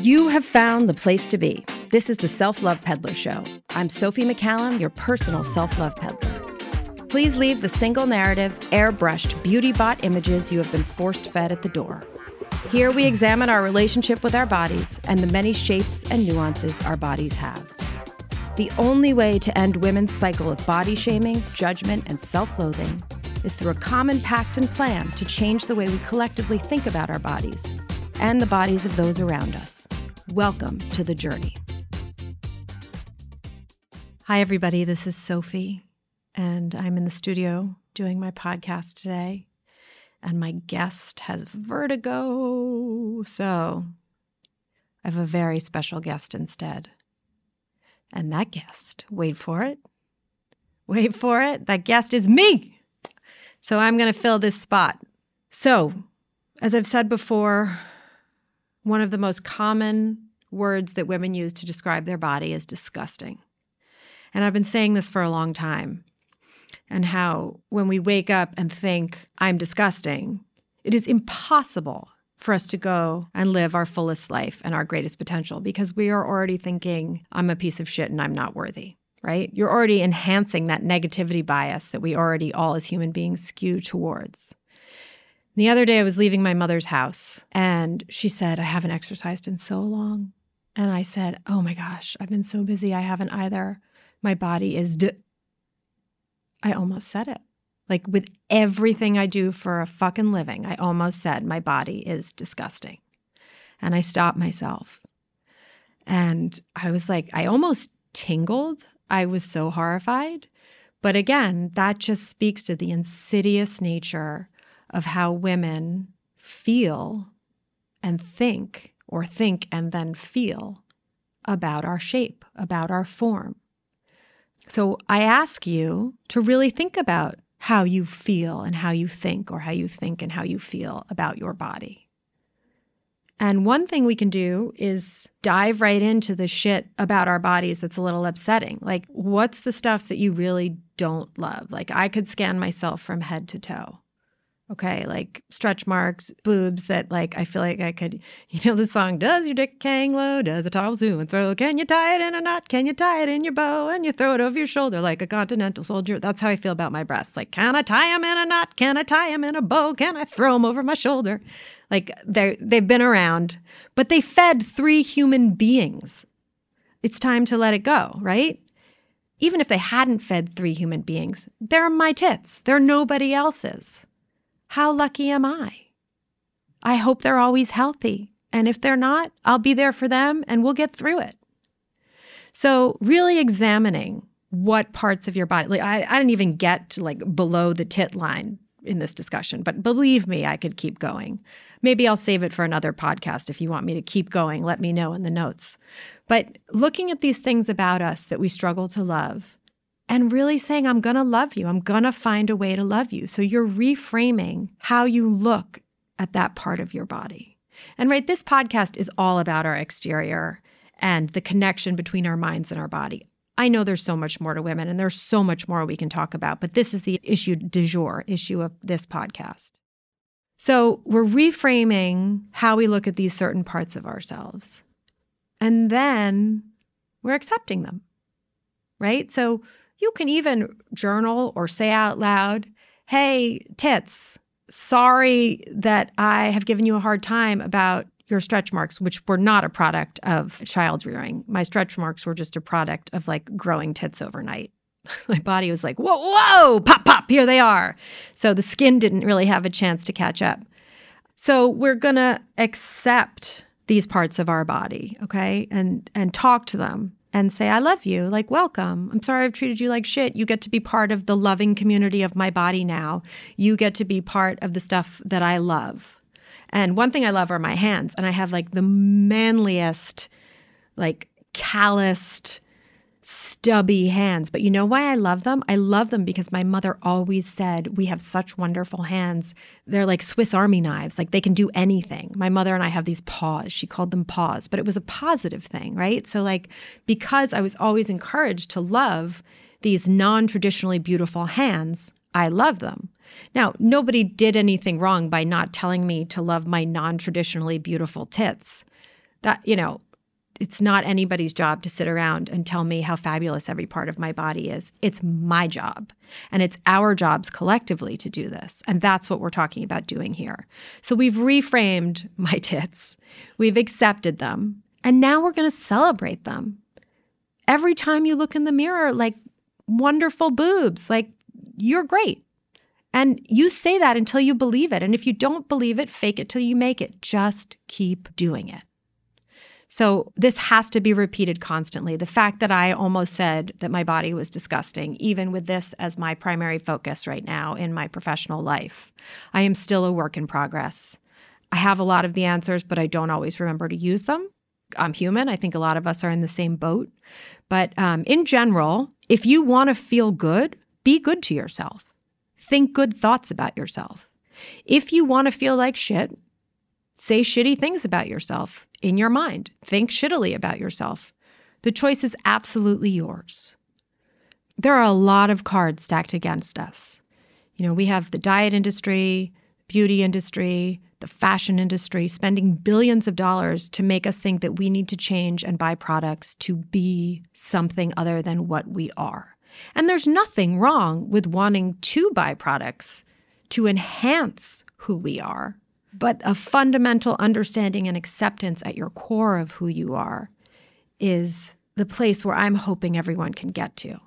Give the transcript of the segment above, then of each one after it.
You have found the place to be. This is the Self Love Peddler Show. I'm Sophie McCallum, your personal self love peddler. Please leave the single narrative, airbrushed, beauty bot images you have been forced fed at the door. Here we examine our relationship with our bodies and the many shapes and nuances our bodies have. The only way to end women's cycle of body shaming, judgment, and self loathing is through a common pact and plan to change the way we collectively think about our bodies and the bodies of those around us. Welcome to the journey. Hi, everybody. This is Sophie, and I'm in the studio doing my podcast today. And my guest has vertigo. So I have a very special guest instead. And that guest, wait for it, wait for it, that guest is me. So I'm going to fill this spot. So, as I've said before, one of the most common words that women use to describe their body is disgusting. And I've been saying this for a long time. And how when we wake up and think, I'm disgusting, it is impossible for us to go and live our fullest life and our greatest potential because we are already thinking, I'm a piece of shit and I'm not worthy, right? You're already enhancing that negativity bias that we already all as human beings skew towards. The other day, I was leaving my mother's house and she said, I haven't exercised in so long. And I said, Oh my gosh, I've been so busy. I haven't either. My body is. D-. I almost said it. Like with everything I do for a fucking living, I almost said my body is disgusting. And I stopped myself. And I was like, I almost tingled. I was so horrified. But again, that just speaks to the insidious nature of how women feel and think, or think and then feel about our shape, about our form. So I ask you to really think about how you feel and how you think, or how you think and how you feel about your body. And one thing we can do is dive right into the shit about our bodies that's a little upsetting. Like, what's the stuff that you really don't love? Like, I could scan myself from head to toe. Okay, like stretch marks, boobs that like I feel like I could, you know, the song Does your dick hang low? Does it toggle to and throw? Can you tie it in a knot? Can you tie it in your bow? And you throw it over your shoulder like a continental soldier. That's how I feel about my breasts. Like, can I tie them in a knot? Can I tie them in a bow? Can I throw them over my shoulder? Like they they've been around, but they fed three human beings. It's time to let it go, right? Even if they hadn't fed three human beings, they're my tits. They're nobody else's. How lucky am I? I hope they're always healthy. And if they're not, I'll be there for them and we'll get through it. So, really examining what parts of your body, like I, I didn't even get to like below the tit line in this discussion, but believe me, I could keep going. Maybe I'll save it for another podcast. If you want me to keep going, let me know in the notes. But looking at these things about us that we struggle to love and really saying, I'm going to love you. I'm going to find a way to love you. So you're reframing how you look at that part of your body. And right, this podcast is all about our exterior and the connection between our minds and our body. I know there's so much more to women and there's so much more we can talk about, but this is the issue du jour, issue of this podcast. So we're reframing how we look at these certain parts of ourselves. And then we're accepting them, right? So you can even journal or say out loud, Hey, tits, sorry that I have given you a hard time about your stretch marks, which were not a product of child rearing. My stretch marks were just a product of like growing tits overnight. My body was like, whoa, whoa, pop, pop, here they are. So the skin didn't really have a chance to catch up. So we're going to accept these parts of our body, okay? And and talk to them and say, I love you, like, welcome. I'm sorry I've treated you like shit. You get to be part of the loving community of my body now. You get to be part of the stuff that I love. And one thing I love are my hands. And I have like the manliest, like calloused, stubby hands. But you know why I love them? I love them because my mother always said, We have such wonderful hands. They're like Swiss Army knives, like they can do anything. My mother and I have these paws. She called them paws, but it was a positive thing, right? So, like, because I was always encouraged to love these non traditionally beautiful hands, I love them. Now, nobody did anything wrong by not telling me to love my non traditionally beautiful tits. That, you know, it's not anybody's job to sit around and tell me how fabulous every part of my body is. It's my job. And it's our jobs collectively to do this. And that's what we're talking about doing here. So we've reframed my tits, we've accepted them, and now we're going to celebrate them. Every time you look in the mirror, like wonderful boobs, like you're great. And you say that until you believe it. And if you don't believe it, fake it till you make it. Just keep doing it. So this has to be repeated constantly. The fact that I almost said that my body was disgusting, even with this as my primary focus right now in my professional life, I am still a work in progress. I have a lot of the answers, but I don't always remember to use them. I'm human. I think a lot of us are in the same boat. But um, in general, if you want to feel good, be good to yourself. Think good thoughts about yourself. If you want to feel like shit, say shitty things about yourself in your mind. Think shittily about yourself. The choice is absolutely yours. There are a lot of cards stacked against us. You know, we have the diet industry, beauty industry, the fashion industry spending billions of dollars to make us think that we need to change and buy products to be something other than what we are. And there's nothing wrong with wanting to buy products to enhance who we are but a fundamental understanding and acceptance at your core of who you are is the place where I'm hoping everyone can get to.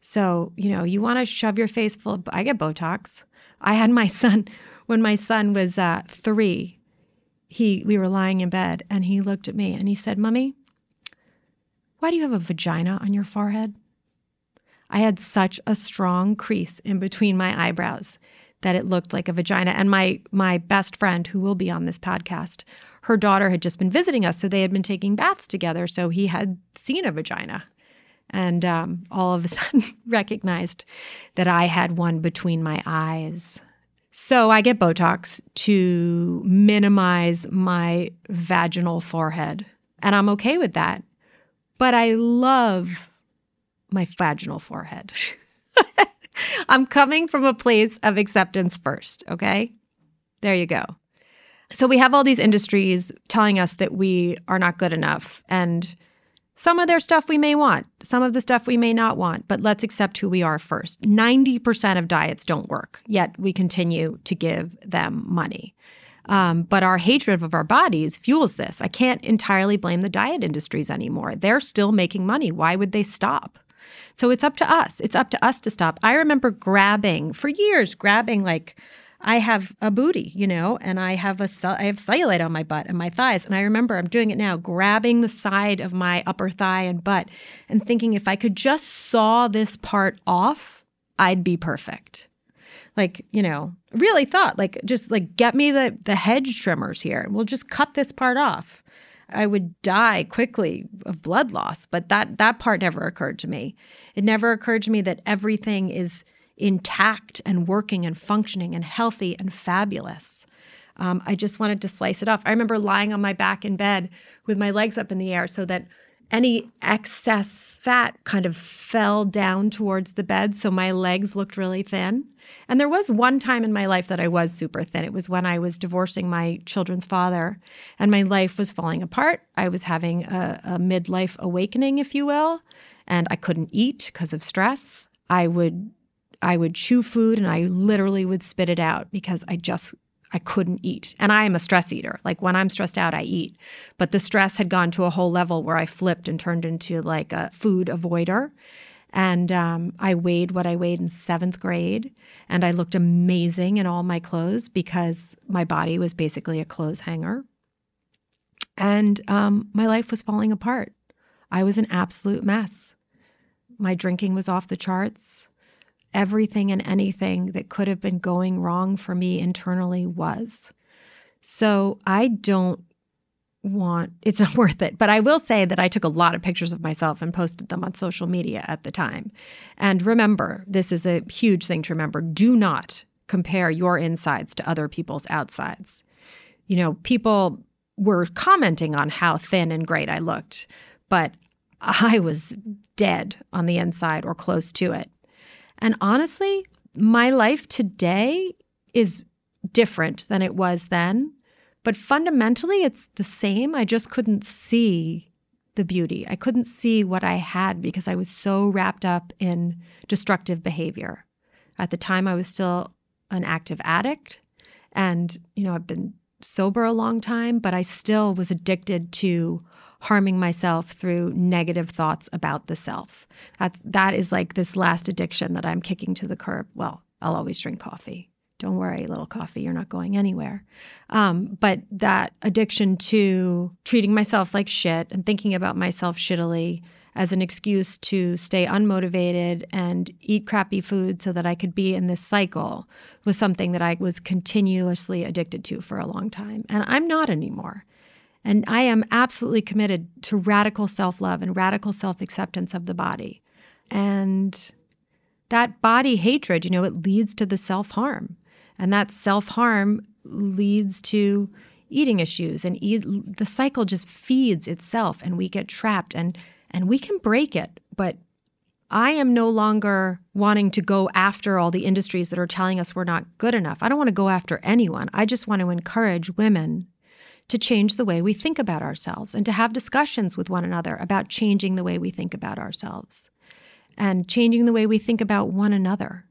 So, you know, you want to shove your face full of, I get Botox. I had my son, when my son was uh, three, he, we were lying in bed and he looked at me and he said, Mummy, why do you have a vagina on your forehead? I had such a strong crease in between my eyebrows that it looked like a vagina. And my my best friend, who will be on this podcast, her daughter had just been visiting us, so they had been taking baths together. So he had seen a vagina, and um, all of a sudden recognized that I had one between my eyes. So I get Botox to minimize my vaginal forehead, and I'm okay with that. But I love my vaginal forehead. I'm coming from a place of acceptance first, okay? There you go. So we have all these industries telling us that we are not good enough and some of their stuff we may want, some of the stuff we may not want, but let's accept who we are first. 90% of diets don't work, yet we continue to give them money. Um, but our hatred of our bodies fuels this. I can't entirely blame the diet industries anymore. They're still making money. Why would they stop? So it's up to us. It's up to us to stop. I remember grabbing for years, grabbing like I have a booty, you know, and I have a I have cellulite on my butt and my thighs, and I remember I'm doing it now, grabbing the side of my upper thigh and butt, and thinking if I could just saw this part off, I'd be perfect. Like you know, really thought like just like get me the the hedge trimmers here, and we'll just cut this part off. I would die quickly of blood loss, but that that part never occurred to me. It never occurred to me that everything is intact and working and functioning and healthy and fabulous. Um, I just wanted to slice it off. I remember lying on my back in bed with my legs up in the air so that any excess fat kind of fell down towards the bed. So my legs looked really thin. And there was one time in my life that I was super thin. It was when I was divorcing my children's father and my life was falling apart. I was having a, a midlife awakening, if you will, and I couldn't eat because of stress. I would I would chew food and I literally would spit it out because I just I couldn't eat. And I am a stress eater. Like when I'm stressed out, I eat. But the stress had gone to a whole level where I flipped and turned into like a food avoider. And um, I weighed what I weighed in seventh grade. And I looked amazing in all my clothes because my body was basically a clothes hanger. And um, my life was falling apart. I was an absolute mess. My drinking was off the charts everything and anything that could have been going wrong for me internally was. So I don't want it's not worth it but i will say that i took a lot of pictures of myself and posted them on social media at the time. And remember this is a huge thing to remember do not compare your insides to other people's outsides. You know people were commenting on how thin and great i looked but i was dead on the inside or close to it and honestly, my life today is different than it was then, But fundamentally, it's the same. I just couldn't see the beauty. I couldn't see what I had because I was so wrapped up in destructive behavior. At the time, I was still an active addict. And, you know, I've been sober a long time, but I still was addicted to harming myself through negative thoughts about the self. That, that is like this last addiction that I'm kicking to the curb. Well, I'll always drink coffee. Don't worry, little coffee, you're not going anywhere. Um, but that addiction to treating myself like shit and thinking about myself shittily as an excuse to stay unmotivated and eat crappy food so that I could be in this cycle was something that I was continuously addicted to for a long time. And I'm not anymore. And I am absolutely committed to radical self love and radical self acceptance of the body. And that body hatred, you know, it leads to the self harm. And that self harm leads to eating issues and the cycle just feeds itself and we get trapped and and we can break it but i am no longer wanting to go after all the industries that are telling us we're not good enough i don't want to go after anyone i just want to encourage women to change the way we think about ourselves and to have discussions with one another about changing the way we think about ourselves and changing the way we think about one another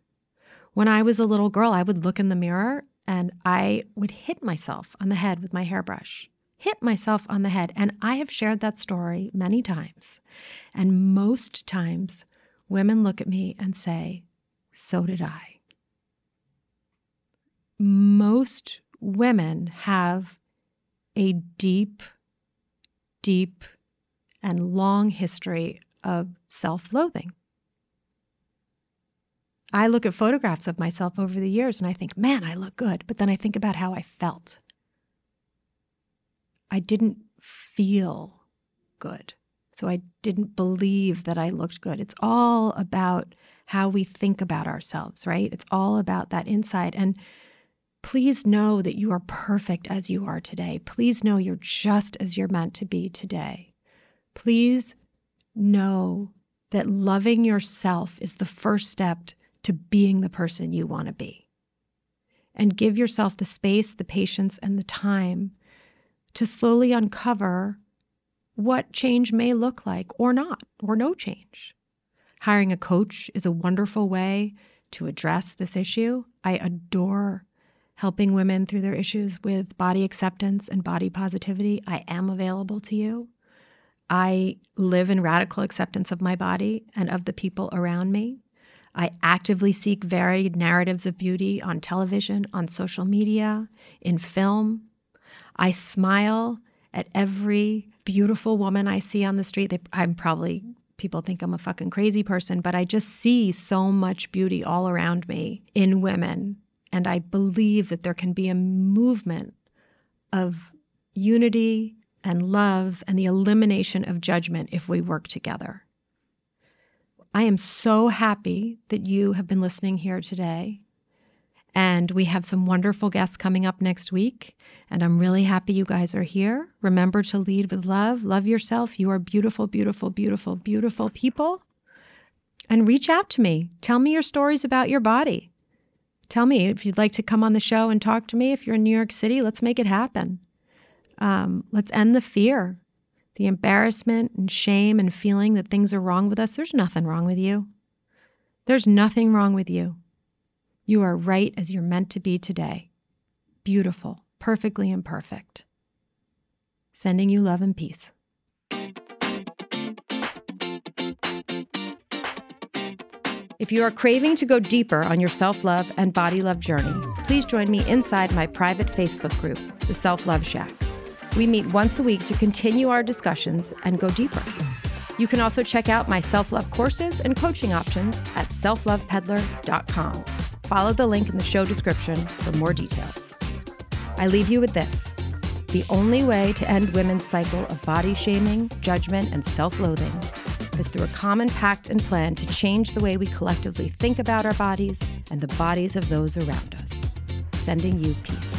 when I was a little girl, I would look in the mirror and I would hit myself on the head with my hairbrush. Hit myself on the head. And I have shared that story many times. And most times, women look at me and say, So did I. Most women have a deep, deep, and long history of self loathing. I look at photographs of myself over the years and I think, man, I look good. But then I think about how I felt. I didn't feel good. So I didn't believe that I looked good. It's all about how we think about ourselves, right? It's all about that inside. And please know that you are perfect as you are today. Please know you're just as you're meant to be today. Please know that loving yourself is the first step to being the person you want to be. And give yourself the space, the patience, and the time to slowly uncover what change may look like or not, or no change. Hiring a coach is a wonderful way to address this issue. I adore helping women through their issues with body acceptance and body positivity. I am available to you. I live in radical acceptance of my body and of the people around me. I actively seek varied narratives of beauty on television, on social media, in film. I smile at every beautiful woman I see on the street. They, I'm probably, people think I'm a fucking crazy person, but I just see so much beauty all around me in women. And I believe that there can be a movement of unity and love and the elimination of judgment if we work together. I am so happy that you have been listening here today. And we have some wonderful guests coming up next week. And I'm really happy you guys are here. Remember to lead with love. Love yourself. You are beautiful, beautiful, beautiful, beautiful people. And reach out to me. Tell me your stories about your body. Tell me if you'd like to come on the show and talk to me. If you're in New York City, let's make it happen. Um, let's end the fear the embarrassment and shame and feeling that things are wrong with us, there's nothing wrong with you. There's nothing wrong with you. You are right as you're meant to be today. Beautiful, perfectly imperfect. Sending you love and peace. If you are craving to go deeper on your self love and body love journey, please join me inside my private Facebook group, The Self Love Shack. We meet once a week to continue our discussions and go deeper. You can also check out my self love courses and coaching options at selflovepeddler.com. Follow the link in the show description for more details. I leave you with this the only way to end women's cycle of body shaming, judgment, and self loathing is through a common pact and plan to change the way we collectively think about our bodies and the bodies of those around us. Sending you peace.